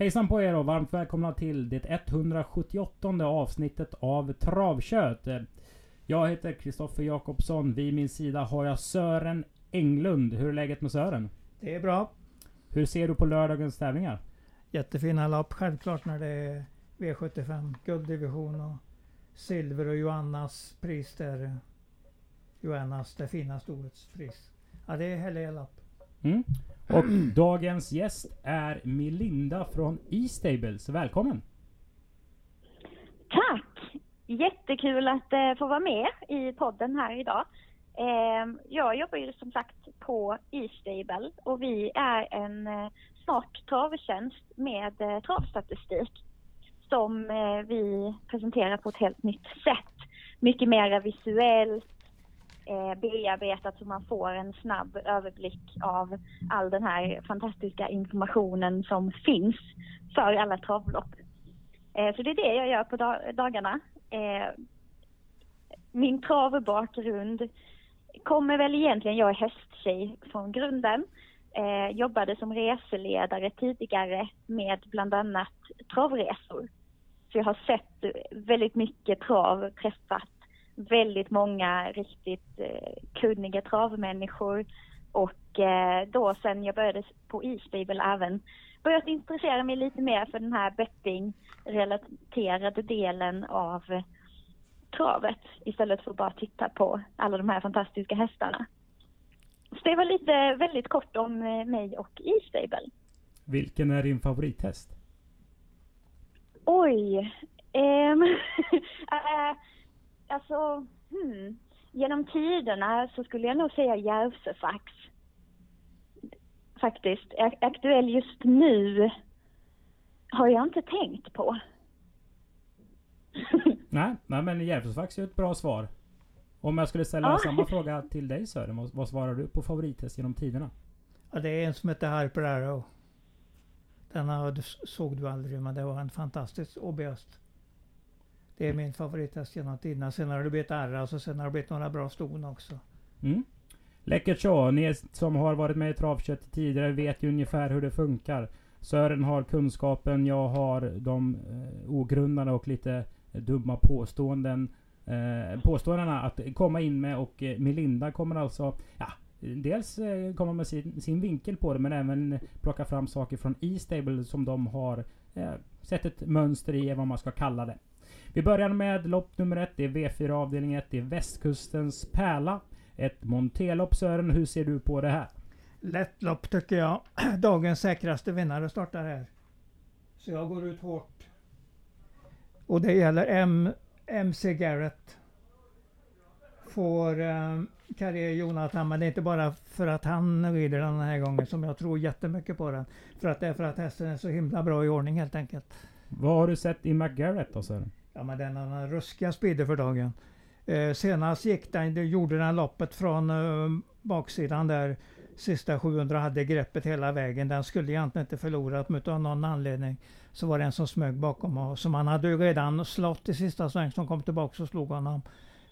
Hejsan på er och varmt välkomna till det 178 avsnittet av Travkött. Jag heter Kristoffer Jakobsson. Vid min sida har jag Sören Englund. Hur är läget med Sören? Det är bra. Hur ser du på lördagens tävlingar? Jättefina lopp självklart när det är V75 gulddivision och silver och Joannas pris där. Joannas, det finaste årets pris. Ja, det är härliga lopp. Mm. Och dagens gäst är Melinda från E-Stables. Välkommen! Tack! Jättekul att eh, få vara med i podden här idag. Eh, jag jobbar ju som sagt på E-Stable och vi är en eh, smart travtjänst med eh, travstatistik som eh, vi presenterar på ett helt nytt sätt. Mycket mer visuellt, eh, bearbetat så man får en snabb överblick av all den här fantastiska informationen som finns för alla travlopp. Eh, så det är det jag gör på dag dagarna. Eh, min travbakgrund kommer väl egentligen, jag är hästtjej från grunden. Eh, jobbade som reseledare tidigare med bland annat travresor. Så jag har sett väldigt mycket trav, träffat väldigt många riktigt eh, kunniga travmänniskor och eh, då sen jag började på E-stable även börjat intressera mig lite mer för den här betting-relaterade delen av travet istället för att bara titta på alla de här fantastiska hästarna. Så det var lite väldigt kort om eh, mig och E-stable. Vilken är din favorithäst? Oj. Uh, alltså, hmm. Genom tiderna så skulle jag nog säga Järvsöfax. Faktiskt. Aktuell just nu har jag inte tänkt på. nej, nej, men Järvsöfax är ett bra svar. Om jag skulle ställa ja. samma fråga till dig Sören, vad, svarar du på favorithäst genom tiderna? Ja, det är en som heter Harper Arrow. Den såg du aldrig, men det var en fantastisk obehöst. Det är min favorithäst genom tiderna. Sen har det blivit Arras och sen har det blivit några bra ston också. Mm. Läckert så. Ni som har varit med i travkött tidigare vet ju ungefär hur det funkar. Sören har kunskapen, jag har de eh, ogrundade och lite dumma påståenden. Eh, påståendena att komma in med och eh, Melinda kommer alltså, ja, dels eh, komma med sin, sin vinkel på det men även plocka fram saker från E-stable som de har eh, sett ett mönster i, vad man ska kalla det. Vi börjar med lopp nummer ett. Det är V4 avdelning 1. Det är Västkustens pärla. Ett Montelopp Sören, hur ser du på det här? Lätt lopp tycker jag. Dagens säkraste vinnare startar här. Så jag går ut hårt. Och det gäller M MC Garrett. Får eh, karriär Jonathan, men det är inte bara för att han rider den här gången som jag tror jättemycket på den. För att det är för att hästen är så himla bra i ordning helt enkelt. Vad har du sett i McGarrett då Sören? Ja men den har ruskiga speeder för dagen. Eh, senast gick den, gjorde den loppet från eh, baksidan där. Sista 700 hade greppet hela vägen. Den skulle egentligen inte förlorat men av någon anledning så var det en som smög bakom och som han hade ju redan slått i sista sväng som kom tillbaka och slog honom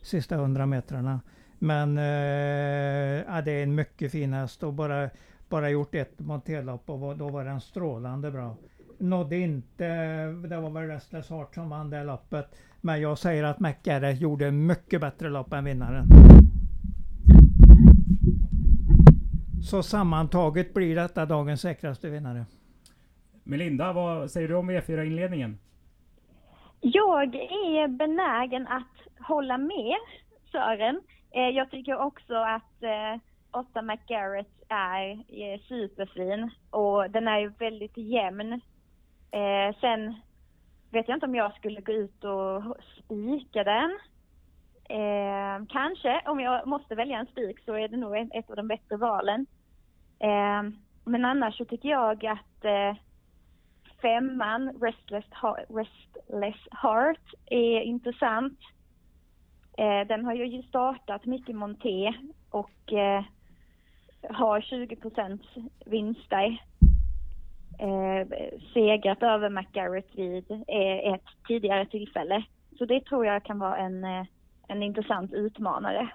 sista 100 metrarna. Men eh, ja, det är en mycket fin häst och bara, bara gjort ett monterlopp och då var den strålande bra nådde inte, det var väl Restless Heart som vann det loppet. Men jag säger att McGarrett gjorde mycket bättre lopp än vinnaren. Så sammantaget blir detta dagens säkraste vinnare. Melinda, vad säger du om V4-inledningen? Jag är benägen att hålla med Sören. Eh, jag tycker också att eh, Otta McGarrett är eh, superfin och den är väldigt jämn Eh, sen vet jag inte om jag skulle gå ut och spika den. Eh, kanske, om jag måste välja en spik så är det nog ett av de bättre valen. Eh, men annars så tycker jag att eh, femman, Restless, Restless Heart, är intressant. Eh, den har ju startat mycket monté och eh, har 20% vinster eh, segrat över McGarrett vid eh, ett tidigare tillfälle. Så det tror jag kan vara en, eh, en intressant utmanare.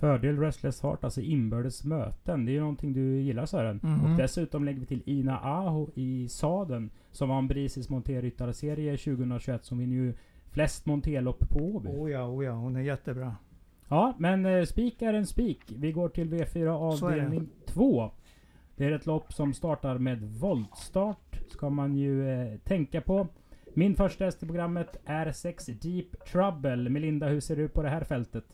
Fördel Restless Heart, alltså inbördes möten. Det är ju någonting du gillar Sören. Mhm. Och dessutom lägger vi till Ina Aho i sadeln. Som var en Brisis monterryttarserie 2021 som vinner ju flest monterlopp på Åby. Oh ja, oh ja, hon är jättebra. Ja, men eh, spik är en spik. Vi går till V4 Så är det. avdelning 2. Det är ett lopp som startar med voltstart. Ska man ju eh, tänka på. Min första häst i programmet är 6 Deep Trouble. Melinda, hur ser du på det här fältet?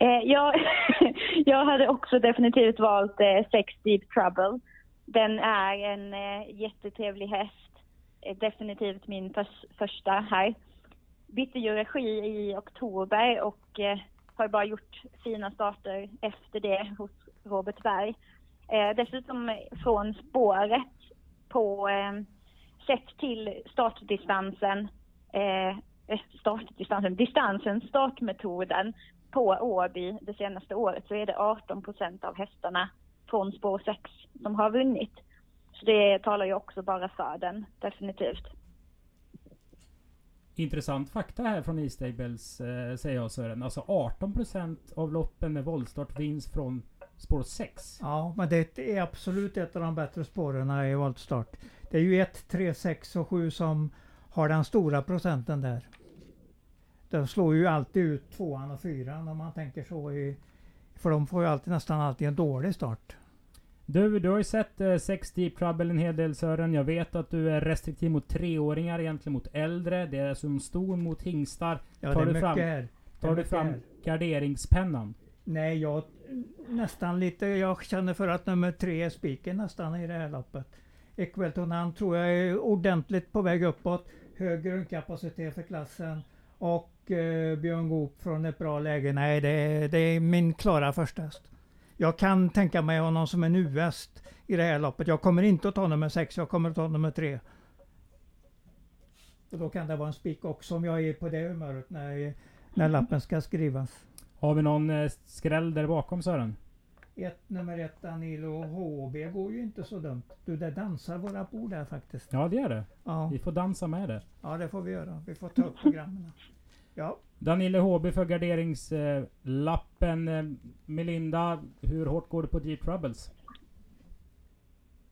Eh, jag, jag hade också definitivt valt eh, Sex Deep Trouble. Den är en eh, jättetrevlig häst. Eh, definitivt min förs- första här. Bytte ju regi i oktober och eh, har bara gjort fina starter efter det hos Robert Berg. Eh, dessutom från spåret på eh, sett till startdistansen, eh, eh startdistansen, distansen, startmetoden på Åby det senaste året så är det 18 procent av hästarna från spår 6 som har vunnit. Så det talar ju också bara för den, definitivt. Intressant fakta här från E-Stables eh, säger jag Sören. Alltså 18 procent av loppen med voltstart vinns från spår 6. Ja, men det är absolut ett av de bättre spåren i voltstart. Det är ju 1, 3, 6 och 7 som har den stora procenten där. De slår ju alltid ut tvåan och fyran om man tänker så. I, för de får ju alltid, nästan alltid en dålig start. Du, du har ju sett eh, Sex Deep Trouble en hel del Sören. Jag vet att du är restriktiv mot treåringar, egentligen mot äldre. Det är som ston mot hingstar. Ja, Tar det är du mycket fram- här. Tar du fram här. garderingspennan? Nej, jag nästan lite. Jag känner för att nummer tre är spiken nästan i det här loppet. Equeltonan tror jag är ordentligt på väg uppåt. Hög grundkapacitet för klassen. Och eh, Björn Goop från ett bra läge. Nej, det är, det är min klara första häst. Jag kan tänka mig honom som en U-häst i det här loppet. Jag kommer inte att ta nummer sex, jag kommer att ta nummer tre. Och då kan det vara en spik också om jag är på det humöret när, när lappen ska skrivas. Har vi någon eh, skräll där bakom Sören? Ett, nummer ett Danilo HB går ju inte så dumt. Du, det dansar våra bord där faktiskt. Ja, det är det. Ja, Vi får dansa med det. ja det får vi göra. Vi får ta upp programmen. Ja, Danille HB för garderingslappen. Eh, Melinda, hur hårt går det på Deep Troubles?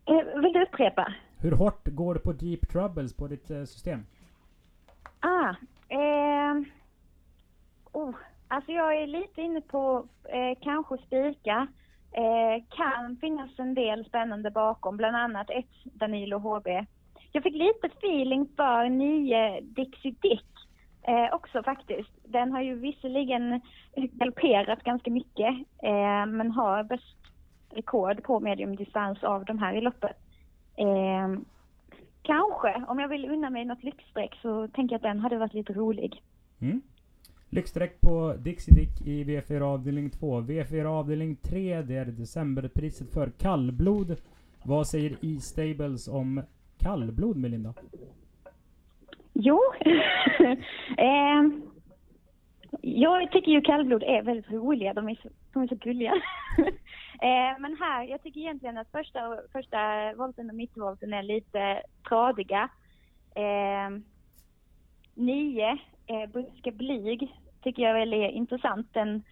Eh, vill du upprepa? Hur hårt går det på Deep Troubles på ditt system? Ah, eh, oh, alltså jag är lite inne på eh, kanske spika. Eh, kan finnas en del spännande bakom, bland annat ett Danilo HB. Jag fick lite feeling för nio Dixie Dick eh, också faktiskt. Den har ju visserligen galopperat ganska mycket eh, men har bäst rekord på mediumdistans av de här i loppet. Eh, Kanske. Om jag vill unna mig något lyxstreck så tänker jag att den hade varit lite rolig. Mm. Lyxdräkt på Dixie Dick i V4 avdelning 2. V4 avdelning 3, det är decemberpriset för kallblod. Vad säger E-Stables om kallblod Melinda? Jo, eh, jag tycker ju kallblod är väldigt roliga. De är så, de är så gulliga. eh, men här, jag tycker egentligen att första, första volten och mittvolten är lite tradiga. Eh, nio, eh, Buska Blyg, tycker jag väl är intressant. Den,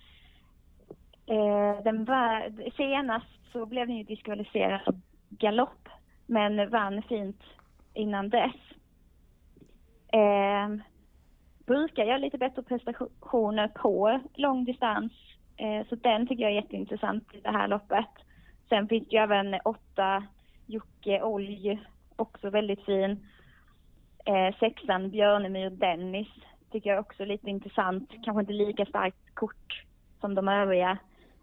eh, den var, senast så blev den ju diskvalificerad av galopp, men vann fint innan dess. Eh, brukar göra lite bättre prestationer på lång distans. Eh, så den tycker jag är jätteintressant i det här loppet. Sen finns det ju även åtta Jocke Olj, också väldigt fin. Eh, sexan Björnemyr Dennis tycker jag också är lite intressant. Kanske inte lika starkt kort som de övriga.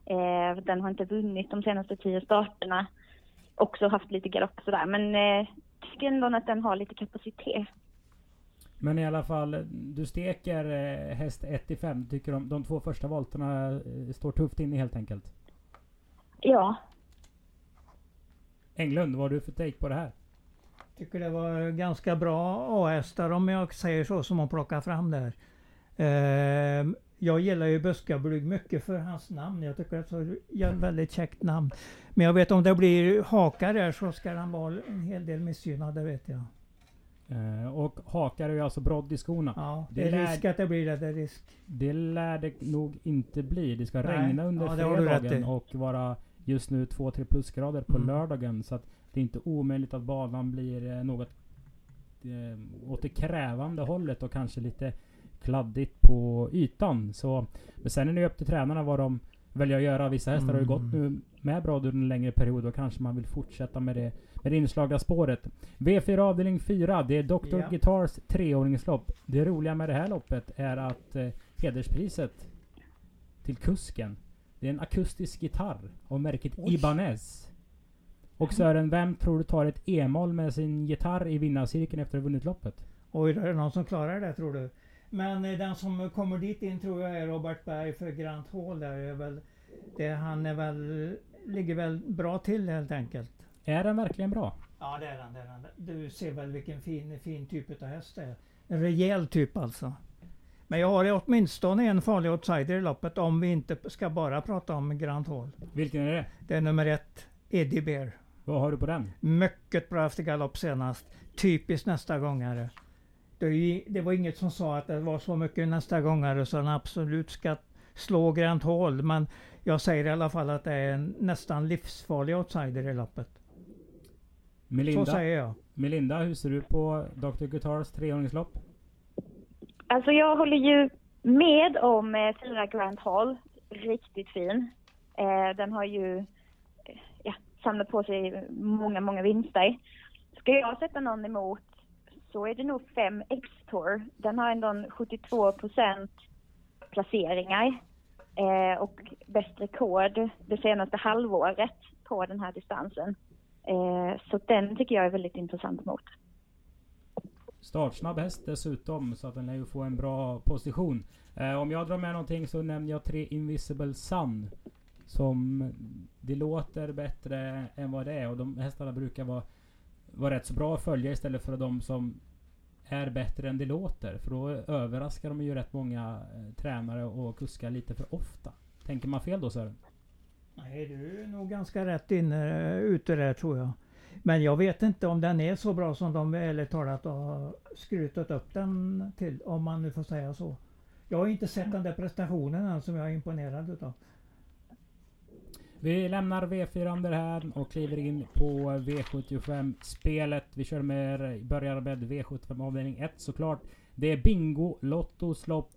Eh, den har inte vunnit de senaste tio starterna. Också haft lite galopp sådär men eh, tycker ändå att den har lite kapacitet. Men i alla fall, du steker eh, häst 1 till 5. Tycker de, de två första volterna eh, står tufft inne helt enkelt. Ja, Englund, vad har du för take på det här? Tycker det var ganska bra A-hästar om jag säger så som hon plockar fram där. Eh, jag gillar ju Buskablyg mycket för hans namn. Jag tycker det är ett ja, väldigt käckt namn. Men jag vet om det blir hakar där så ska han vara en hel del missgynnad, det vet jag. Eh, och hakar är ju alltså brodd i skorna. Ja, Det det är lär- risk att det blir det. det är risk. Det lär det nog inte bli. Det ska Nej. regna under Ja, det fredagen och vara just nu 2-3 plusgrader på Mm. lördagen. Så att det är inte omöjligt att banan blir eh, något eh, åt det krävande hållet och kanske lite kladdigt på ytan. Så, men sen är det ju upp till tränarna vad de väljer att göra. Vissa hästar har ju gått Mm. nu med brodd under en längre period och kanske man vill fortsätta med det, med det inslagna spåret. V4 avdelning 4, det är Dr. Ja. Guitars treåringslopp. Det roliga med det här loppet är att eh, hederspriset till kusken, det är en akustisk gitarr av märket Oj. Ibanez. Och Sören, vem tror du tar ett e-moll med sin gitarr i vinnarcirkeln efter att ha vunnit loppet? Oj, är det någon som klarar det tror du? Men eh, den som kommer dit in tror jag är Robert Berg för Grant Hall. Där är väl, det, han är väl, ligger väl bra till helt enkelt. Är den verkligen bra? Ja det är han. Det är han. Du ser väl vilken fin, fin typ av häst det är. En rejäl typ alltså. Men jag har åtminstone en farlig outsider i loppet om vi inte ska bara prata om Grant Hall. Vilken är det? Det är nummer ett, Eddie Bear. Vad har du på den? Mycket bra efter galopp senast. Typiskt nästa gångare. Det, det var inget som sa att det var så mycket nästa gångare så han absolut ska slå Grant Hall. Men jag säger i alla fall att det är en nästan livsfarlig outsider i loppet. Så Melinda, säger jag. Melinda hur ser du på Dr. Guitars treåringslopp? Alltså jag håller ju med om eh, fyra Grand Hall. Riktigt fin. Eh, den har ju samlat på sig många, många vinster. Ska jag sätta någon emot så är det nog 5 X-Tour. Den har ändå en 72 procent placeringar eh, och bäst rekord det senaste halvåret på den här distansen. Eh, så den tycker jag är väldigt intressant mot. Startsnabb häst dessutom, så att den lär ju få en bra position. Eh, om jag drar med någonting så nämner jag tre Invisible Sun. Som det låter bättre än vad det är och de hästarna brukar vara, vara rätt så bra att följa istället för de som är bättre än det låter. För då överraskar de ju rätt många eh, tränare och kuskar lite för ofta. Tänker man fel då Sören? Nej, du är nog ganska rätt inne eh, ute där tror jag. Men jag vet inte om den är så bra som de ärligt talat har skrutat upp den till. Om man nu får säga så. Jag har inte sett den där prestationen än som jag är imponerad utav. Vi lämnar V4 där här och kliver in på V75-spelet. Vi kör med, börjar med V75 avdelning 1 såklart. Det är Bingo Lottos lopp.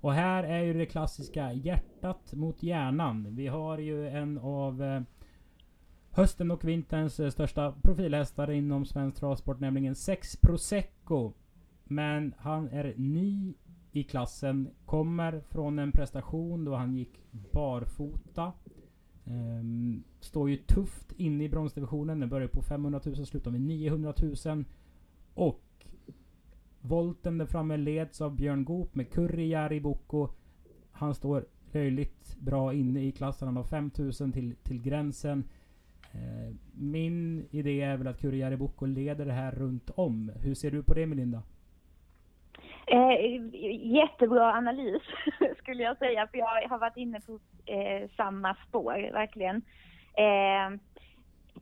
Och här är ju det klassiska hjärtat mot hjärnan. Vi har ju en av eh, hösten och vinterns eh, största profilhästar inom svensk travsport, nämligen Sex Prosecco. Men han är ny i klassen, kommer från en prestation då han gick barfota. Ehm, står ju tufft inne i bronsdivisionen. Den börjar på 500 000, slutar med 900 000. Och volten där framme leds av Björn Goop med Kurri Jariboko. Han står löjligt bra inne i klassen. Han har 5000 till, till gränsen. Ehm, min idé är väl att Kurri Jariboko leder det här runt om. Hur ser du på det Melinda? Eh, jättebra analys skulle jag säga, för jag har varit inne på eh, samma spår, verkligen. Eh,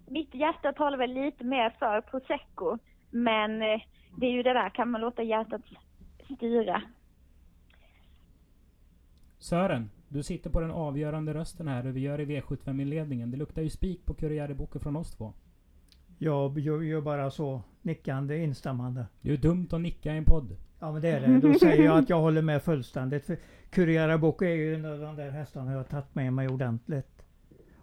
mitt hjärta talar väl lite mer för prosecco, men eh, det är ju det där, kan man låta hjärtat styra? Sören, du sitter på den avgörande rösten här hur vi gör i V75-inledningen. Det luktar ju spik på Jariboko från oss två. Jag gör gör bara så nickande instämmande. Det är ju dumt att nicka i en podd. Ja men det är det. Då säger jag att jag håller med fullständigt. För Kuriara Boko är ju en av de där hästarna jag har tagit med mig ordentligt.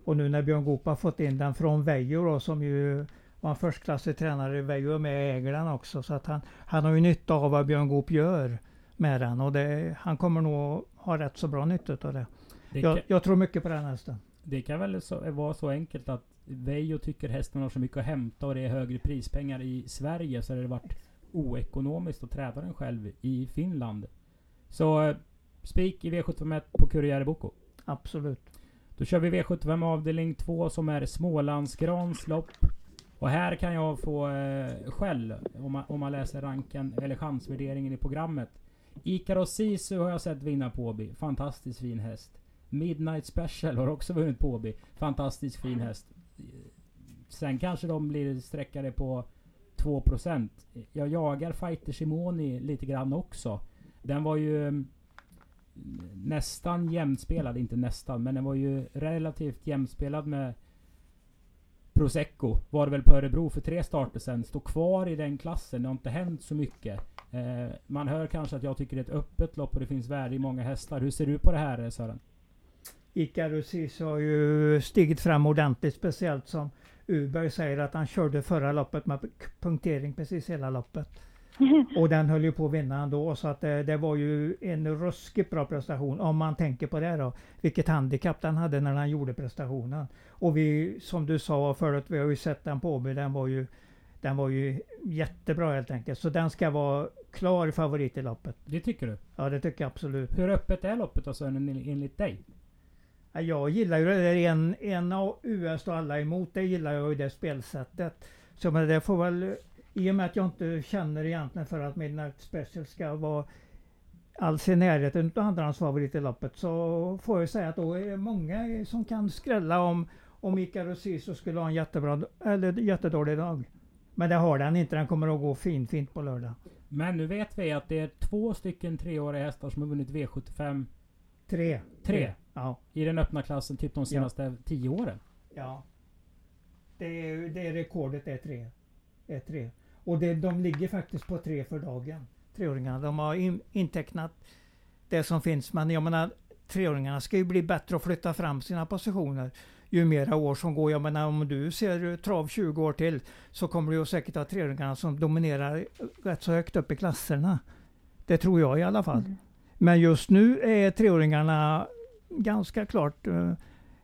Och nu när Björn Goop har fått in den från Veijo då som ju var en förstklassig tränare i Veijo och med den också. Så att han, han har ju nytta av vad Björn Goop gör med den. Och det, han kommer nog ha rätt så bra nytta av det. Det, Jag, kan, jag tror mycket på den hästen. det kan väl så, vara så enkelt att Veijo tycker hästen har så mycket att hämta och det är högre prispengar i Sverige så har det varit oekonomiskt att träna den själv i Finland. Så eh, spik i V751 på Kurri Jariboko. Absolut. Då kör vi V75 avdelning 2 som är Smålandsgrans lopp. Och här kan jag få eh, skäll om man, om man läser ranken eller chansvärderingen i programmet. Ikaros Sisu har jag sett vinna på Åby. Fantastiskt fin häst. Midnight Special har också vunnit på Åby. Fantastiskt fin häst. Sen kanske de blir sträckade på 2%. Jag jagar Fighter Simoni lite grann också. Den var ju mm, nästan jämspelad, inte nästan, men den var ju relativt jämspelad med Prosecco. Var det väl på Örebro för tre starter sen. Står kvar i den klassen. Det har inte hänt så mycket. Eh, man hör kanske att jag tycker det är ett öppet lopp och det finns värde i många hästar. Hur ser du på det här eh, Sören? Icarus har ju stigit fram ordentligt, speciellt som Uberg säger att han körde förra loppet med punktering precis hela loppet. Och den höll ju på att vinna ändå så att det, det var ju en ruskigt bra prestation om man tänker på det då. Vilket handikapp den hade när han gjorde prestationen. Och vi, som du sa förut, vi har ju sett den på Åby, den var ju den var ju jättebra helt enkelt. Så den ska vara klar favorit i loppet. Det tycker du? Ja det tycker jag absolut. Hur öppet är loppet Sören enligt dig? Jag gillar ju det där en, en av US och alla emot. Det gillar jag ju det spelsättet. Så men det får väl i och med att jag inte känner egentligen för att Midnight Special ska vara alls i närheten av andrahandsfavorit i loppet så får jag säga att då är det många som kan skrälla om om Mikael Sisu skulle ha en jättebra eller jättedålig dag. Men det har den inte. Den kommer att gå fin, fint på lördag. Men nu vet vi att det är två stycken treåriga hästar som har vunnit V75. Tre. Tre? Ja. I den öppna klassen typ de senaste ja. tio åren? Ja. Det är, det är rekordet är tre. Är tre. Och det, de ligger faktiskt på tre för dagen. Treåringarna. De har in, intecknat det som finns. Men jag menar, treåringarna ska ju bli bättre och flytta fram sina positioner ju mera år som går. Jag menar om du ser trav 20 år till så kommer du säkert ha treåringarna som dominerar rätt så högt upp i klasserna. Det tror jag i alla fall. Mm. Men just nu är treåringarna ganska klart eh,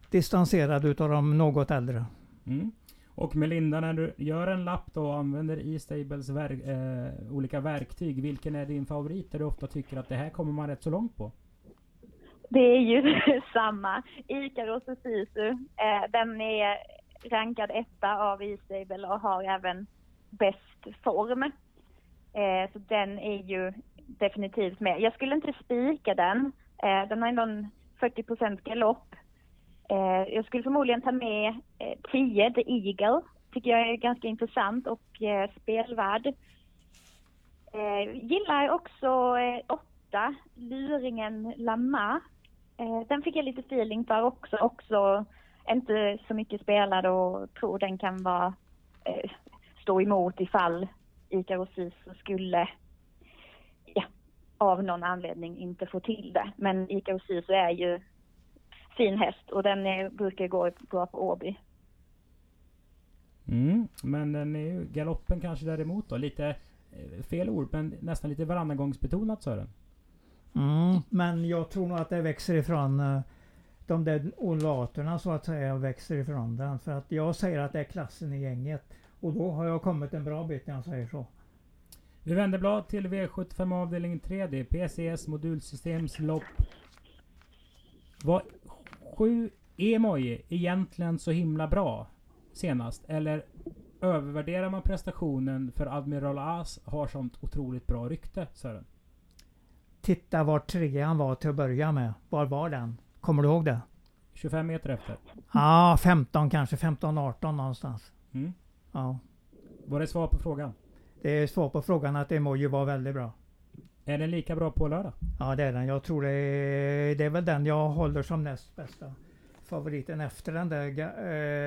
distanserade utav de något äldre. Mm. Och Melinda, när du gör en lapp då och använder E-Stables verk, eh, olika verktyg. Vilken är din favorit där du ofta tycker att det här kommer man rätt så långt på? Det är ju samma. Ikaros och Sisu. Eh, den är rankad etta av E-Stable och har även bäst form. Eh, så den är ju definitivt med. Jag skulle inte spika den. Eh, den har ändå en 40 galopp. Eh, jag skulle förmodligen ta med 10, eh, The Eagle. Tycker jag är ganska intressant och eh, spelvärd. Eh, gillar också eh, 8, Luringen Lama. Eh, den fick jag lite feeling för också. Också inte så mycket spelad och tror den kan vara eh, stå emot ifall Ikaros skulle av någon anledning inte få till det. Men Ikaros är ju fin häst och den är, brukar gå bra på Åby. Mm, men den är ju galoppen kanske däremot då lite eh, fel ord men nästan lite varannagångsbetonat Sören. Mm, men jag tror nog att det växer ifrån uh, de där olaterna så att säga växer ifrån den. För att jag säger att det är klassen i gänget. Och då har jag kommit en bra bit när jag säger så. Vi vänder blad till V75 avdelning 3. Det är PCS modulsystemslopp. Vad 7 emoji egentligen så himla bra senast? Eller övervärderar man prestationen för Admiral As har sånt otroligt bra rykte, Sören? Titta var trean var till att börja med. Var var den? Kommer du ihåg det? 25 meter efter? Ja, 15 kanske. 15-18 någonstans. Mm. Ja. Var det svar på frågan? Det är svar på frågan att emoji var väldigt bra. Är den lika bra på lördag? Ja det är den. Jag tror det är, det är väl den jag håller som näst bästa favoriten efter den där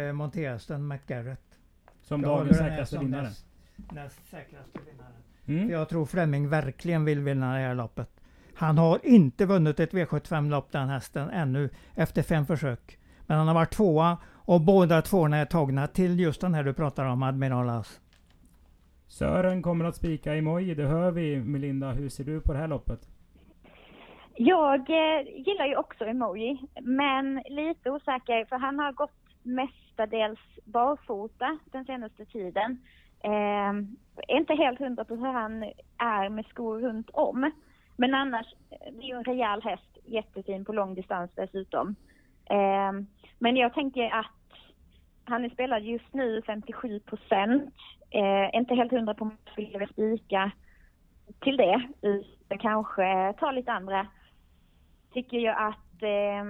äh, monterhästen McGarrett. Som jag dagens säkraste vinnare? Näst, näst säkraste vinnaren. Mm. Jag tror Fleming verkligen vill vinna det här loppet. Han har inte vunnit ett V75-lopp den hästen ännu efter fem försök. Men han har varit tvåa och båda tvåorna är tagna till just den här du pratar om, Admiral As. Sören kommer att spika emoji, det hör vi Melinda. Hur ser du på det här loppet? Jag eh, gillar ju också emoji, men lite osäker för han har gått mestadels barfota den senaste tiden. Eh, är inte helt hundra på hur han är med skor runt om. Men annars, eh, det är ju en rejäl häst, jättefin på lång distans dessutom. Eh, men jag tänker att han är spelad just nu 57 procent. Eh, inte helt hundra på om jag skulle vilja spika till det. Utan kanske ta lite andra. Tycker ju att eh,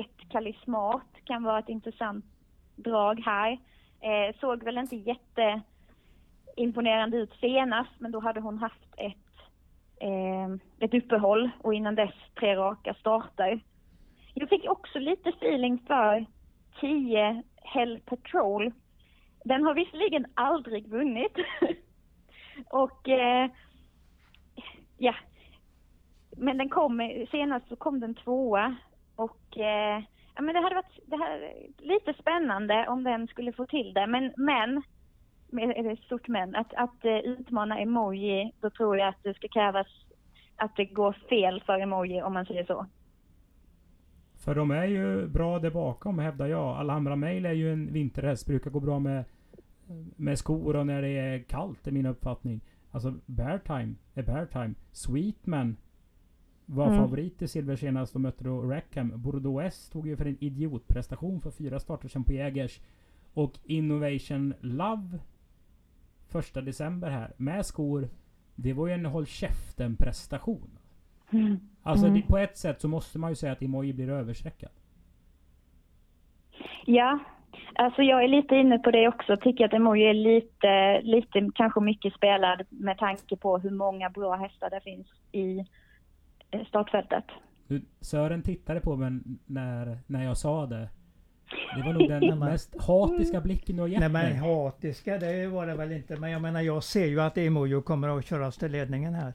ett Kalismat kan vara ett intressant drag här. Eh, såg väl inte jätteimponerande ut senast, men då hade hon haft ett, eh, ett uppehåll och innan dess tre raka starter. Jag fick också lite feeling för 10 Hell Patrol. Den har visserligen aldrig vunnit. och eh, ja, men den kom, senast så kom den tvåa och eh, ja, men det hade varit det här, lite spännande om den skulle få till det. Men, men med ett stort men, att, att eh, utmana emoji, då tror jag att det ska krävas att det går fel för emoji om man säger så. För de är ju bra där bakom hävdar jag. Alhambra Mail är ju en vinterhäst, brukar gå bra med, med skor och när det är kallt, är min uppfattning. Alltså Bear Time är Bear Time. Sweetman var mm. favorit i silver senast och mötte då Rackham. Bordeaux S tog ju för en idiotprestation för fyra starter sen på Jägers. Och Innovation Love första december här med skor. Det var ju en håll käften prestation. Mm. Alltså mm. Det, på ett sätt så måste man ju säga att Emoji blir överstreckad. Ja, alltså jag är lite inne på det också. Tycker att Emoji är lite, lite kanske mycket spelad med tanke på hur många bra hästar det finns i eh, startfältet. Sören tittade på mig när, när jag sa det. Det var nog den mest hatiska blicken du har gett Nej men hatiska det var det väl inte. Men jag menar jag ser ju att Emojo kommer att köras till ledningen här.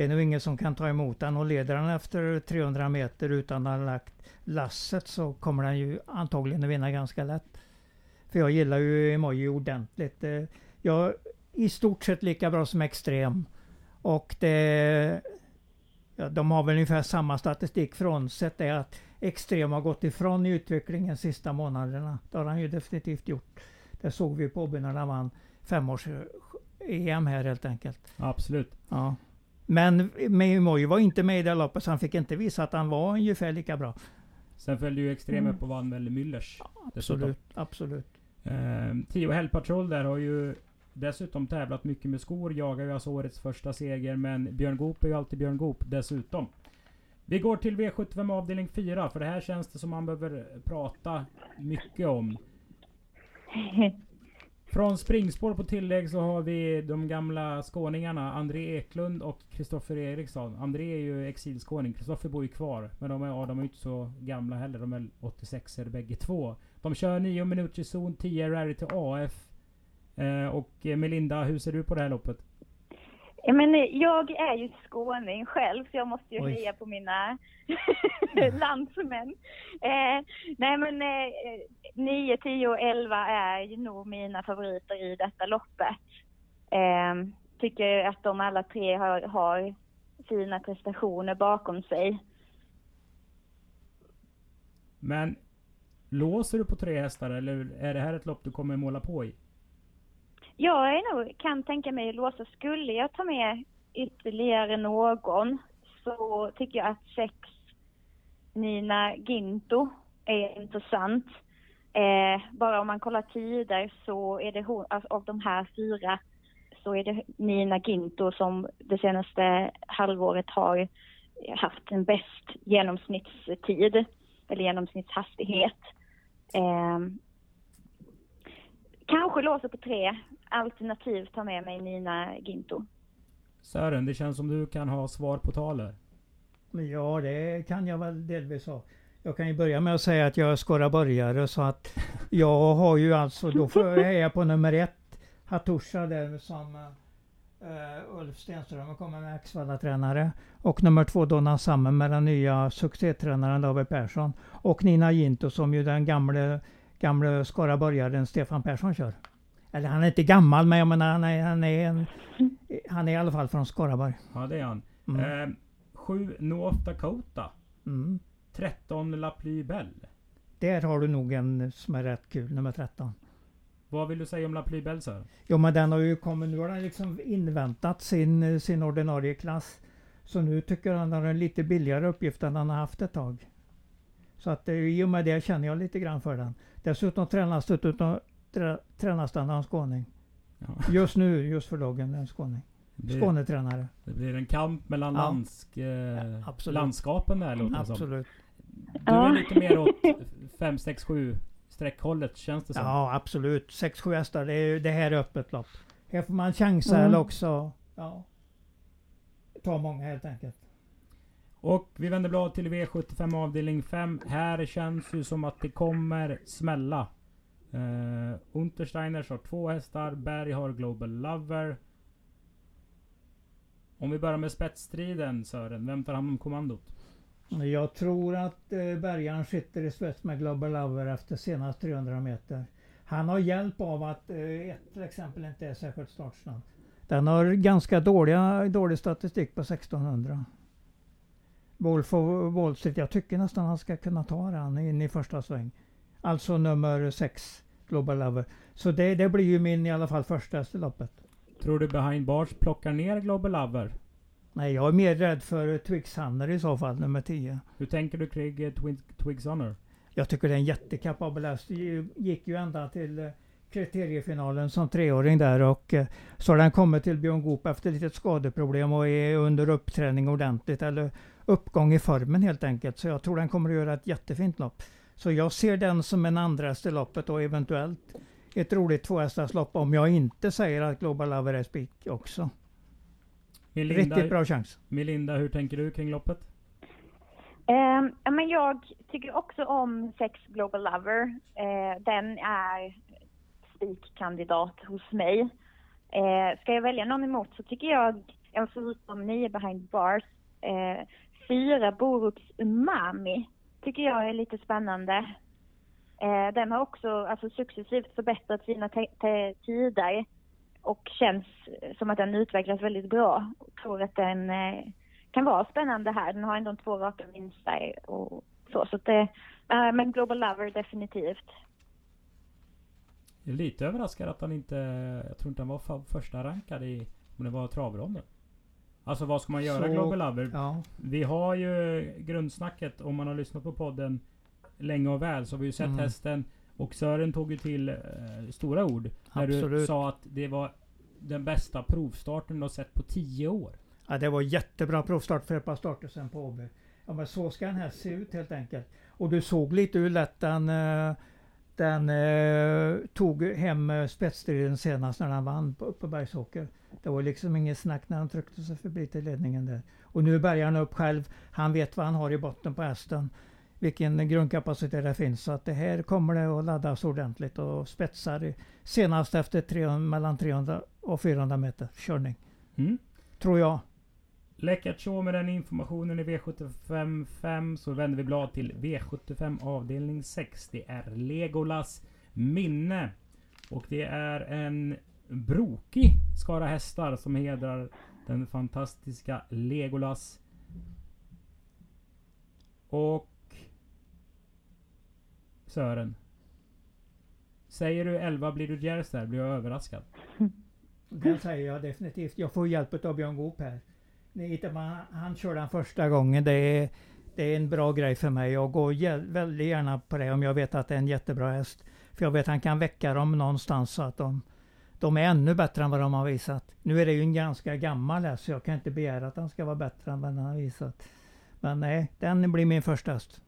Det är nog ingen som kan ta emot den och leder han efter 300 meter utan att ha lagt lasset så kommer den ju antagligen att vinna ganska lätt. För jag gillar ju Emoji ordentligt. Jag i stort sett lika bra som Extrem. Och det... Ja, de har väl ungefär samma statistik frånsett det att Extrem har gått ifrån i utvecklingen sista månaderna. Det har han ju definitivt gjort. Det såg vi på när han vann femårs-EM här helt enkelt. Absolut. Ja. Men Meimoy var inte med i det loppet så han fick inte visa att han var ungefär lika bra. Sen följde ju Extrem mm. upp och vann väl Müllers. Ja, absolut, absolut. Eh, Tio Hell Patrol där har ju dessutom tävlat mycket med skor. Jagar ju alltså årets första seger. Men Björn Goop är ju alltid Björn Goop dessutom. Vi går till V75 avdelning 4. För det här känns det som man behöver prata mycket om. Från springspår på tillägg så har vi de gamla skåningarna André Eklund och Kristoffer Eriksson. André är ju exilskåning, Kristoffer bor ju kvar. Men de är, ja, de är inte så gamla heller. De är 86 er bägge två. De kör 9 minuter zon, 10 rally till AF. Eh, och eh, Melinda, hur ser du på det här loppet? Ja, men jag är ju skåning själv så jag måste ju heja på mina landsmän. Eh, nej men eh, 9, 10 och 11 är ju nog mina favoriter i detta loppet. Eh, tycker att de alla tre har, har fina prestationer bakom sig. Men låser du på tre hästar eller är det här ett lopp du kommer måla på i? Jag är nog, kan tänka mig att låsa. Skulle jag ta med ytterligare någon så tycker jag att sex Nina Ginto är intressant. Eh, bara om man kollar tider så är det hon, alltså av de här fyra så är det Nina Ginto som det senaste halvåret har haft en bäst genomsnittstid eller genomsnittshastighet. Eh, kanske låser på tre, alternativt ta med mig Nina Ginto. Sören, det känns som du kan ha svar på talet. Ja, det kan jag väl delvis ha. Jag kan ju börja med att säga att jag är skaraborgare så att jag har ju alltså, då är jag på nummer ett, Hattusha där som uh, Ulf Stenström kommer med Axvalla-tränare. Och nummer två Donna Sammen med den nya succétränaren David Persson. Och Nina Ginto som ju den gamle, gamle skaraborgaren Stefan Persson kör. Eller han är inte gammal men jag menar han är, han är, en, han är i alla fall från Skaraborg. Ja det är han. Mm. Eh, 7 North Dakota. Mm. 13 La Pluie Belle. Där har du nog en som är rätt kul, nummer 13. Vad vill du säga om La Pluie Belle så? Jo men den har ju kommit, nu har den liksom inväntat sin, sin ordinarie klass. Så nu tycker han har en lite billigare uppgift än han har haft ett tag. Så att i och med det känner jag lite grann för den. Dessutom tränas det utav, tränas den av en skåning. Ja. Just nu, just för dagen, en skåning. Skånetränare. Det blir en kamp mellan ja. landsk, eh, landskapen där låter det Absolut. Som. Du är lite mer åt 5, 6, 7 streckhållet känns det som. Ja absolut. 6-7 hästar, det, är, det här är öppet lopp. Här får man chansa Mm. eller också ja, ta många helt enkelt. Och vi vänder blad till V75 avdelning 5. Här känns ju som att det kommer smälla. Uh, Untersteiners har två hästar. Berg har Global Lover. Om vi börjar med spetsstriden Sören. Vem tar hand om kommandot? Jag tror att eh, Bergaren sitter i spets med Global Lover efter senast 300 meter. Han har hjälp av att eh, ett till exempel inte är särskilt startsnabb. Den har ganska dåliga, dålig statistik på 1600. Wolf of Wall Street, jag tycker nästan han ska kunna ta den in i första sväng. Alltså nummer 6, Global Lover. Så det, det blir ju min i alla fall första loppet. Tror du Behind Bars plockar ner Global Lover? Nej, jag är mer rädd för Twix Hanner i så fall, nummer 10. Hur tänker du kring eh, Twigs Honor? Jag tycker det är en jättekapabel häst. Gick ju ända till eh, kriteriefinalen som treåring där och eh, så har den kommit till Björn Goop efter litet skadeproblem och är under uppträning ordentligt eller uppgång i formen helt enkelt. Så jag tror den kommer att göra ett jättefint lopp. Så jag ser den som en andra häst i loppet och eventuellt ett roligt tvåhästarslopp om jag inte säger att Global Lover är spik också. Melinda, Riktigt bra chans. Melinda, hur tänker du kring loppet? Ja, men jag tycker också om Sex Global Lover. Eh, den är spikkandidat hos mig. Eh, ska jag välja någon emot så tycker jag, förutom nio behind bars, eh, fyra Borups Umami tycker jag är lite spännande. Eh, den har också alltså, successivt förbättrat sina tider och känns som att den utvecklas väldigt bra. Jag tror att den eh, kan vara spännande här. Den har ändå två raka vinster och så. så att det, eh, men Global Lover definitivt. Jag är lite överraskad att han inte... Jag tror inte han var första rankad i... Om det var travronden. Alltså vad ska man göra Så- Global Lover? Ja, Vi har ju grundsnacket om man har lyssnat på podden länge och väl så har vi ju sett Mm. hästen och Sören tog ju till eh, stora ord. När du Absolut. sa att det var den bästa provstarten du har sett på 10 år. Ja, det var jättebra provstart för ett par starter sen på Åby. Ja, men så ska den här se ut helt enkelt. Och du såg lite hur lätt den, eh, den eh, tog hem eh, spetsstriden senast när han vann på, på Bergsåker. Det var liksom inget snack när han tryckte sig förbi till ledningen där. Och nu bärgar han upp själv. Han vet vad han har i botten på hästen. Vilken grundkapacitet det finns. Så att det här kommer det att laddas ordentligt och spetsar senast efter 300, mellan 300 och 400 meter körning. Mm. Tror jag. Läckert så med den informationen i V75 5 så vänder vi blad till V75 avdelning 6. Det är Legolas minne. Och det är en brokig skara hästar som hedrar den fantastiska Legolas. Och Sören. Säger du 11 blir du Djärvs där blir jag överraskad. Den säger jag definitivt. Jag får hjälp av Björn Goop här. Ni hittar man, han kör den första gången. Det är, det är en bra grej för mig. Jag går väldigt gärna på det om jag vet att det är en jättebra häst. För jag vet att han kan väcka dem någonstans så att de, de är ännu bättre än vad de har visat. Nu är det ju en ganska gammal häst så jag kan inte begära att han ska vara bättre än vad han har visat. Men nej, den blir min första häst.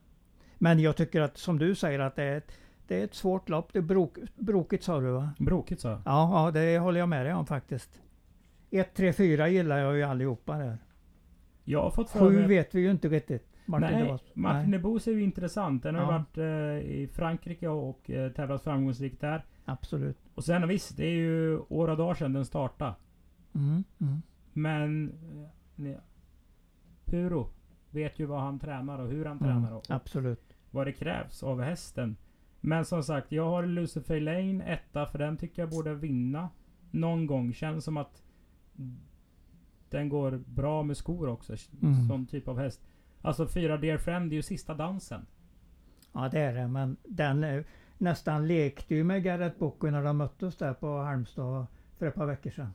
Men jag tycker att som du säger att det är ett, det är ett svårt lopp. Det är brok, brokigt sa du va? Brokigt så. Ja, ja, det håller jag med dig om faktiskt. 1, 3, 4 gillar jag ju allihopa där. Jag har fått för 7 mig... vet vi ju inte riktigt. Martin Nej, DeVos. Martin Nej, DeBose är ju intressant. Den har Ja. varit eh, i Frankrike och eh, tävlat framgångsrikt där. absolut. Och sen visst, det är ju och dagar sedan den startade. Mm, mm. Men eh, Puro vet ju vad han tränar och hur han Mm, tränar och absolut. vad det krävs av hästen. Men som sagt, jag har Lucifer Lane etta för den tycker jag borde vinna någon gång. Känns som att den går bra med skor också. Mm. Sån typ av häst. Alltså fyra Dear Friend, det är ju sista dansen. Ja det är det men den eh, nästan lekte ju med Garrett Bocco när de möttes där på Halmstad för ett par veckor sedan.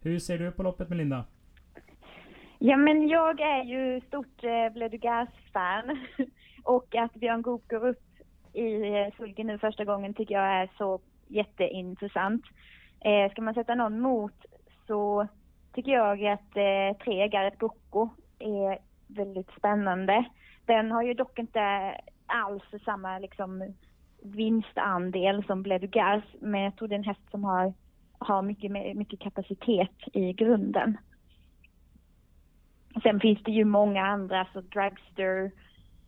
Hur ser du på loppet Melinda? Ja, men jag är ju stort eh, Bleu de Gas-fan. och att Björn Goop går upp i eh, sulken nu första gången tycker jag är så jätteintressant. Eh, ska man sätta någon mot så tycker jag att eh, tre Gareth Bocco är väldigt spännande. Den har ju dock inte alls samma liksom vinstandel som Bleu Gars, men jag tror det är en häst som har har mycket, mycket kapacitet i grunden. Sen finns det ju många andra, så Dragster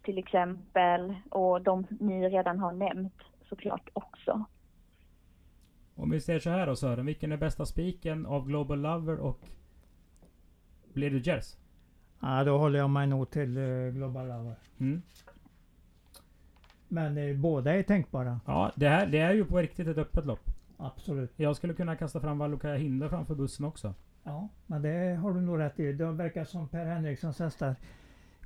till exempel och de ni redan har nämnt såklart också. Om vi ser så här då Sören, vilken är bästa spiken av Global Lover och Bleeder Jers? Ja, då håller jag mig nog till eh, Global Lover. Mm. Men eh, båda är tänkbara. Ja, det, här, det är ju på riktigt ett öppet lopp. Absolut. Jag skulle kunna kasta fram Valuka Hinder framför bussen också. Ja, men det har du nog rätt i. Det verkar som Per Henrikssons hästar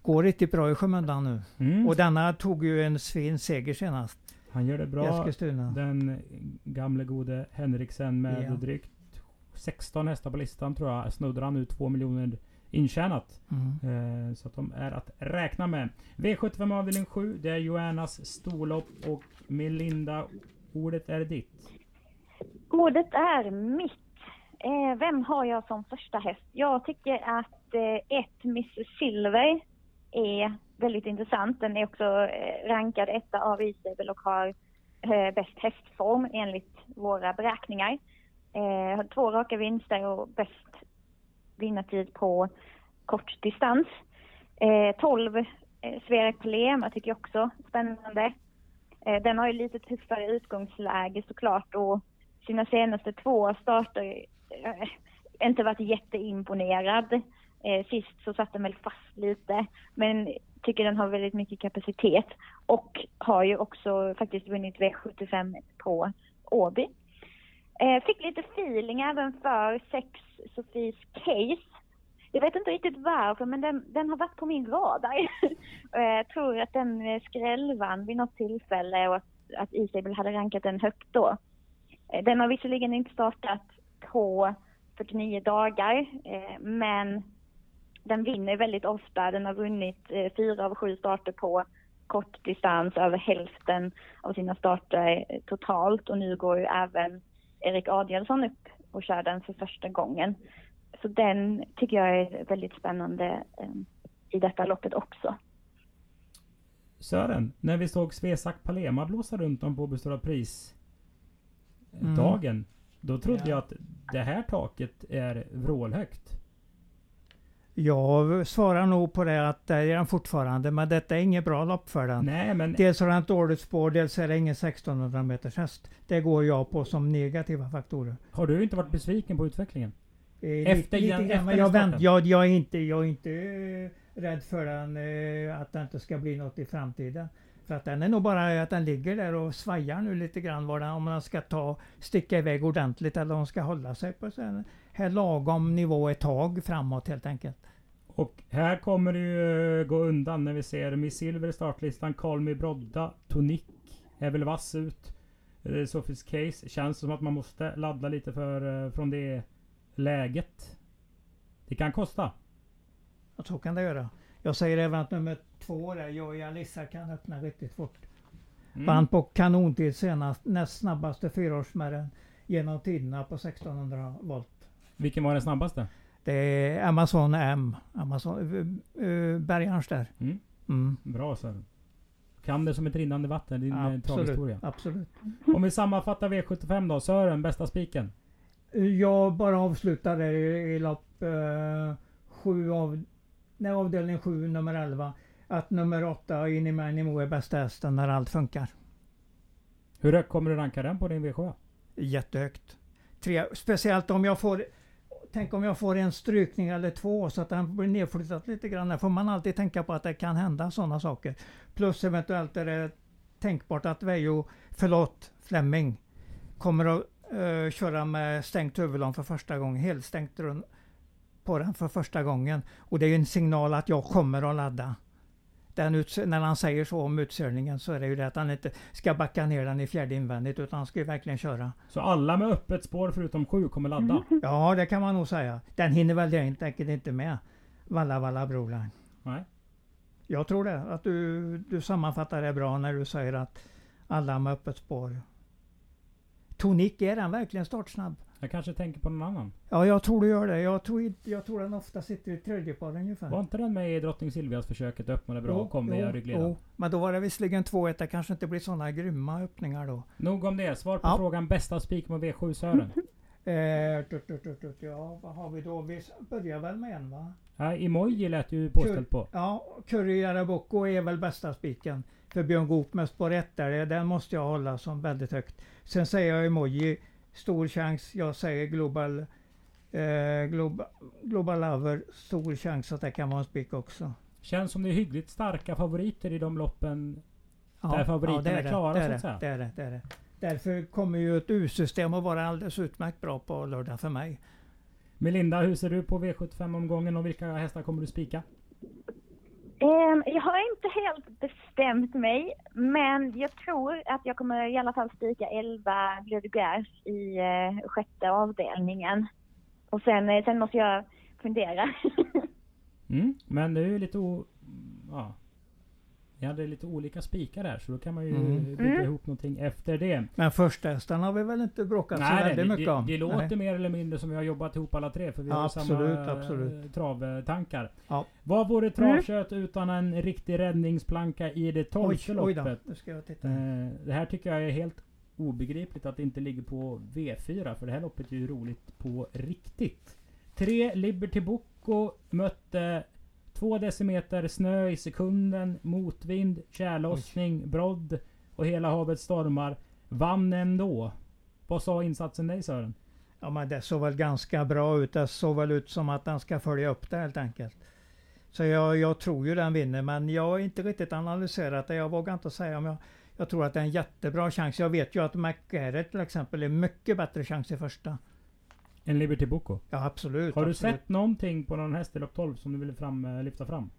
går riktigt bra i skymundan nu. Mm. Och denna tog ju en fin seger senast. Han gör det bra. Eskilstuna. Den gamle gode Henriksen med Ja. drygt 16 hästar på listan tror jag. Snuddar han nu 2 miljoner intjänat. Mm. Eh, så att de är att räkna med. V75 avdelning 7. Det är Joannas storlopp och Melinda. Ordet är ditt. Ordet är mitt. Eh, vem har jag som första häst? Jag tycker att eh, ett Miss Silver är väldigt intressant. Den är också eh, rankad etta av Isabel och har eh, bäst hästform enligt våra beräkningar. Har två raka vinster och bäst vinnartid på kort distans. 12 eh, Sverek Palema tycker jag också spännande. Den har ju lite tuffare utgångsläge såklart och sina senaste två starter inte varit jätteimponerad. Eh, sist så satt den väl fast lite men tycker den har väldigt mycket kapacitet och har ju också faktiskt vunnit V75 på Åby. Eh, fick lite feeling även för sex Sofies Case. Jag vet inte riktigt varför men den, den har varit på min radar. Jag tror att den eh, skrällvann vid något tillfälle och att, att Isabel hade rankat den högt då. Eh, Den har visserligen inte startat på 49 dagar eh, men den vinner väldigt ofta. Den har vunnit eh, fyra av sju starter på kort distans, över hälften av sina starter eh, totalt och nu går ju även Erik Adielsson upp och kör den för första gången. Så den tycker jag är väldigt spännande eh, i detta loppet också. Sören, när vi såg Svesak Palema blåsa runt om på Åby Stora Pris Mm. dagen. Då trodde Ja. jag att det här taket är vrålhögt. Jag svarar nog på det att det är den fortfarande, men detta är inget bra lopp för den. Nej men Dels har den ett dåligt spår, dels är det ingen 1600 meters häst. Det går jag på som negativa faktorer. har du inte varit besviken på utvecklingen? Eh, Efter lite, lite grann, jag, vänt, jag, jag är inte, jag är inte eh, rädd för den, eh, att det inte ska bli något i framtiden. För att den är nog bara att den ligger där och svajar nu lite grann var den, om den ska ta, sticka iväg ordentligt eller om den ska hålla sig på en här lagom nivå ett tag framåt helt enkelt. Och här kommer det ju gå undan när vi ser Miss Silver i startlistan. Call Me Brodda. Tonic är väl vass ut. Eh, Sophies Case. Känns som att man måste ladda lite för, eh, från det läget. Det kan kosta. Och så kan det göra. Jag säger även att nummer två där, Joy Alissa, kan öppna riktigt fort. Mm. Vann på kanontid senast, näst snabbaste fyraårsmärren genom tiderna på 1600 volt. Vilken var den snabbaste? Det är Amazon M, Amazon, uh, Bergarns där. Mm. Mm. Bra Sören. Kan det som ett rinnande vatten, din eh, travhistoria. absolut. Om vi sammanfattar V75 då. Sören, bästa spiken. Jag bara avslutade i, i lopp uh, sju av, nej, avdelning 7, nummer 11. Att nummer 8, Inimanimo, är bästa hästen när allt funkar. Hur högt kommer du ranka den på din V7? Jättehögt. Tre, speciellt om jag får Tänk om jag får en strykning eller två så att den blir nedflyttad lite grann. Där får man alltid tänka på att det kan hända sådana saker. Plus eventuellt är det tänkbart att Vejo, förlåt, Fleming kommer att eh, köra med stängt huvudlån för första gången. Helstängt run- på den för första gången. Och det är ju en signal att jag kommer att ladda. Den uts- när han säger så om utsäljningen så är det ju det att han inte ska backa ner den i fjärde invändigt utan han ska ju verkligen köra. Så alla med öppet spår förutom sju kommer ladda? Ja, det kan man nog säga. Den hinner väl helt enkelt inte med. Valla Valla Broline. Nej. Jag tror det. Att du, du sammanfattar det bra när du säger att alla med öppet spår. Tonic, är den verkligen startsnabb? Jag kanske tänker på någon annan. Ja, jag tror du gör det. Jag tror, jag tror den ofta sitter i tredje par ungefär. Var inte den med i Drottning Silvias försöket? Öppnade bra och kom via ryggledaren. Men då var det visserligen 2-1. Det kanske inte blir sådana grymma öppningar då. Nog om det. Svar på Ja. frågan bästa spik med V7 Sören. Eh, tut, tut, tut, tut, ja, vad har vi då? Vi börjar väl med en va? Ja, emoji lät ju påställt på. Ja, Curry Arabocco är väl bästa spiken. För Björn Goop med spår 1 där, den måste jag hålla som väldigt högt. Sen säger jag emoji, stor chans. Jag säger Global, eh, Global, Global Lover, stor chans att det kan vara en spik också. Känns som det är hyggligt starka favoriter i de loppen Ja, Där favoriterna det är klara, det så är att säga. Det är det, det är det. Därför kommer ju ett U-system att vara alldeles utmärkt bra på lördag för mig. Melinda, hur ser du på V75-omgången och vilka hästar kommer du spika? Ehm, jag har inte helt bestämt mig, men jag tror att jag kommer i alla fall spika 11 Bleu i eh, sjätte avdelningen. Och sen, eh, sen måste jag fundera. Mm, men det är ju lite o... Ja. Vi hade lite olika spikar där så då kan man ju Mm. bygga Mm. ihop någonting efter det. Men första hästen har vi väl inte bråkat så väldigt det, mycket det, om. det låter Nej. mer eller mindre som vi har jobbat ihop alla tre för vi Ja, har absolut, samma absolut. eh, travtankar. Ja. Vad vore travkött utan en riktig räddningsplanka i det tolfte loppet? nu ska jag titta. Eh, det här tycker jag är helt obegripligt att det inte ligger på V4 för det här loppet är ju roligt på riktigt. Tre Liberty Bocco mötte två decimeter snö i sekunden, motvind, tjällossning, brodd och hela havet stormar. Vann ändå. Vad sa insatsen dig Sören? Ja men det såg väl ganska bra ut. Det såg väl ut som att den ska följa upp det helt enkelt. Så jag, jag tror ju den vinner men jag har inte riktigt analyserat det. Jag vågar inte säga om jag... Jag tror att det är en jättebra chans. Jag vet ju att McGarrett till exempel är mycket bättre chans i första. En Liberty Bocco. Ja absolut. Har du absolut. sett någonting på någon häst i lopp 12 som du vill fram, eh, lyfta fram?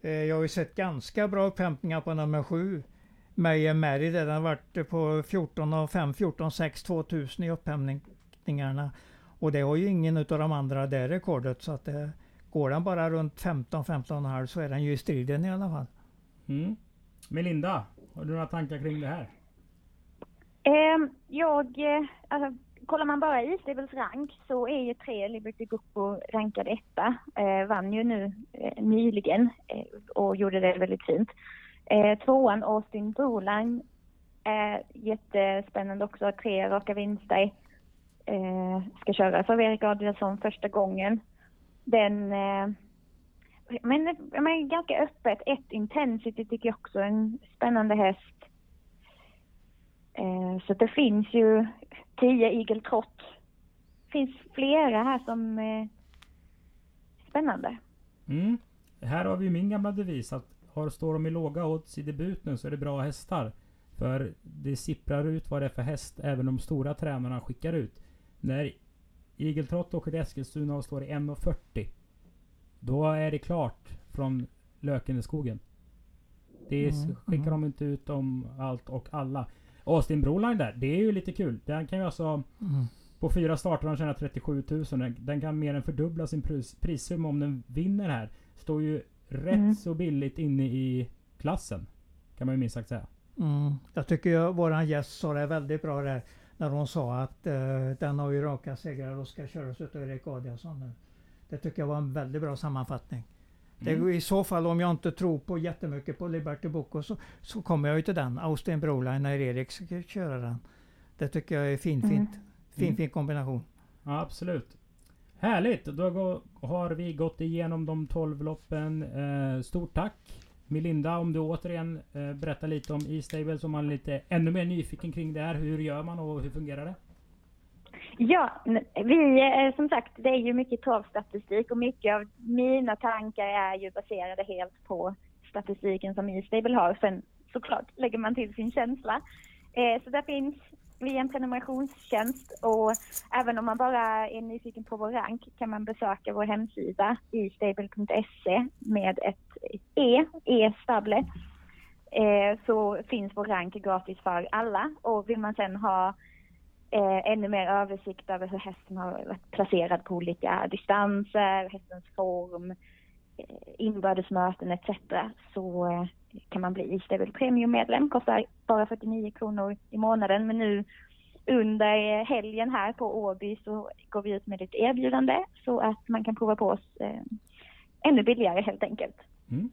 Eh, Jag har ju sett ganska bra upphämtningar på nummer 7. Mayer Mary den har varit på 14 och 5, 14, 6, 2000 i upphämtningarna. Och det har ju ingen utav de andra det rekordet så att det, går den bara runt 15, 15,5 så är den ju i striden i alla fall. Mm. Melinda, har du några tankar kring det här? Ehm, jag, eh, alltså, kollar man bara i Stables rank så är ju tre Liberty Bocco rankade etta. Eh, vann ju nu eh, nyligen eh, och gjorde det väldigt fint. Eh, tvåan Austin Broline är jättespännande också. Tre raka vinster. Eh, ska köra för Erik Adielsson första gången. Den eh, men, men ganska öppet. Ett Intensity tycker jag också är en spännande häst. Eh, så det finns ju 10 Eagle Trot. Det finns flera här som är spännande. Mm. Här har vi min gamla devis att har, står de i låga odds i debuten så är det bra hästar. För det sipprar ut vad det är för häst även de stora tränarna skickar ut. När Eagle Trott åker till Eskilstuna och står i 1,40 Då är det klart från Löken i skogen. Det Mm, skickar mm. de inte ut om allt och alla. Austin Broline där, det är ju lite kul. Den kan ju alltså Mm. på fyra starter har han tjänat 37 000. Den, den kan mer än fördubbla sin pris, prissumma om den vinner här. Står ju rätt Mm. så billigt inne i klassen. Kan man ju minst sagt säga. Mm. Jag tycker jag, våran gäst sa det väldigt bra där. När hon sa att eh, den har ju raka segrar och ska köras utav Erik Adielsson nu. Det tycker jag var en väldigt bra sammanfattning. Det, Mm. I så fall om jag inte tror på jättemycket på Liberty Bocco så, så kommer jag ju till den. Austin Broline när Erik ska köra den. Det tycker jag är fin, Mm. fint. Fin, Mm. fin kombination. Ja, absolut. Härligt! Då har vi gått igenom de 12 loppen. Eh, stort tack! Melinda, om du återigen eh, berättar lite om E-stable så man är lite ännu mer nyfiken kring det här. Hur gör man och hur fungerar det? Ja, vi, eh, som sagt, det är ju mycket travstatistik och mycket av mina tankar är ju baserade helt på statistiken som E-stable har. Sen såklart lägger man till sin känsla. Eh, så där finns vi en prenumerationstjänst och även om man bara är nyfiken på vår rank kan man besöka vår hemsida istable.se med ett E, E-stable. Eh, så finns vår rank gratis för alla och vill man sen ha eh, ännu mer översikt över hur hästen har varit placerad på olika distanser, hästens form, eh, inbördesmöten etc. Så eh, kan man bli Istable Premium-medlem. Kostar bara 49 kronor i månaden. Men nu under helgen här på Åby så går vi ut med ett erbjudande så att man kan prova på oss eh, ännu billigare helt enkelt. Mm.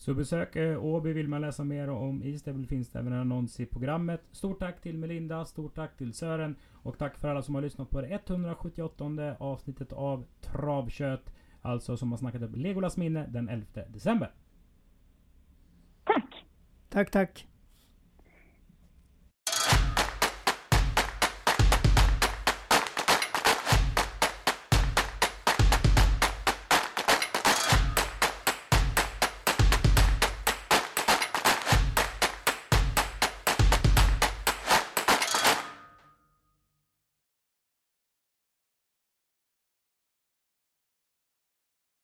Så besök eh, Åby vill man läsa mer om Istable finns det även en annons i programmet. Stort tack till Melinda, stort tack till Sören och tack för alla som har lyssnat på det 178 avsnittet av Travkött. Alltså som har snackat upp Legolas minne den 11 december. Tack! Tack, tack.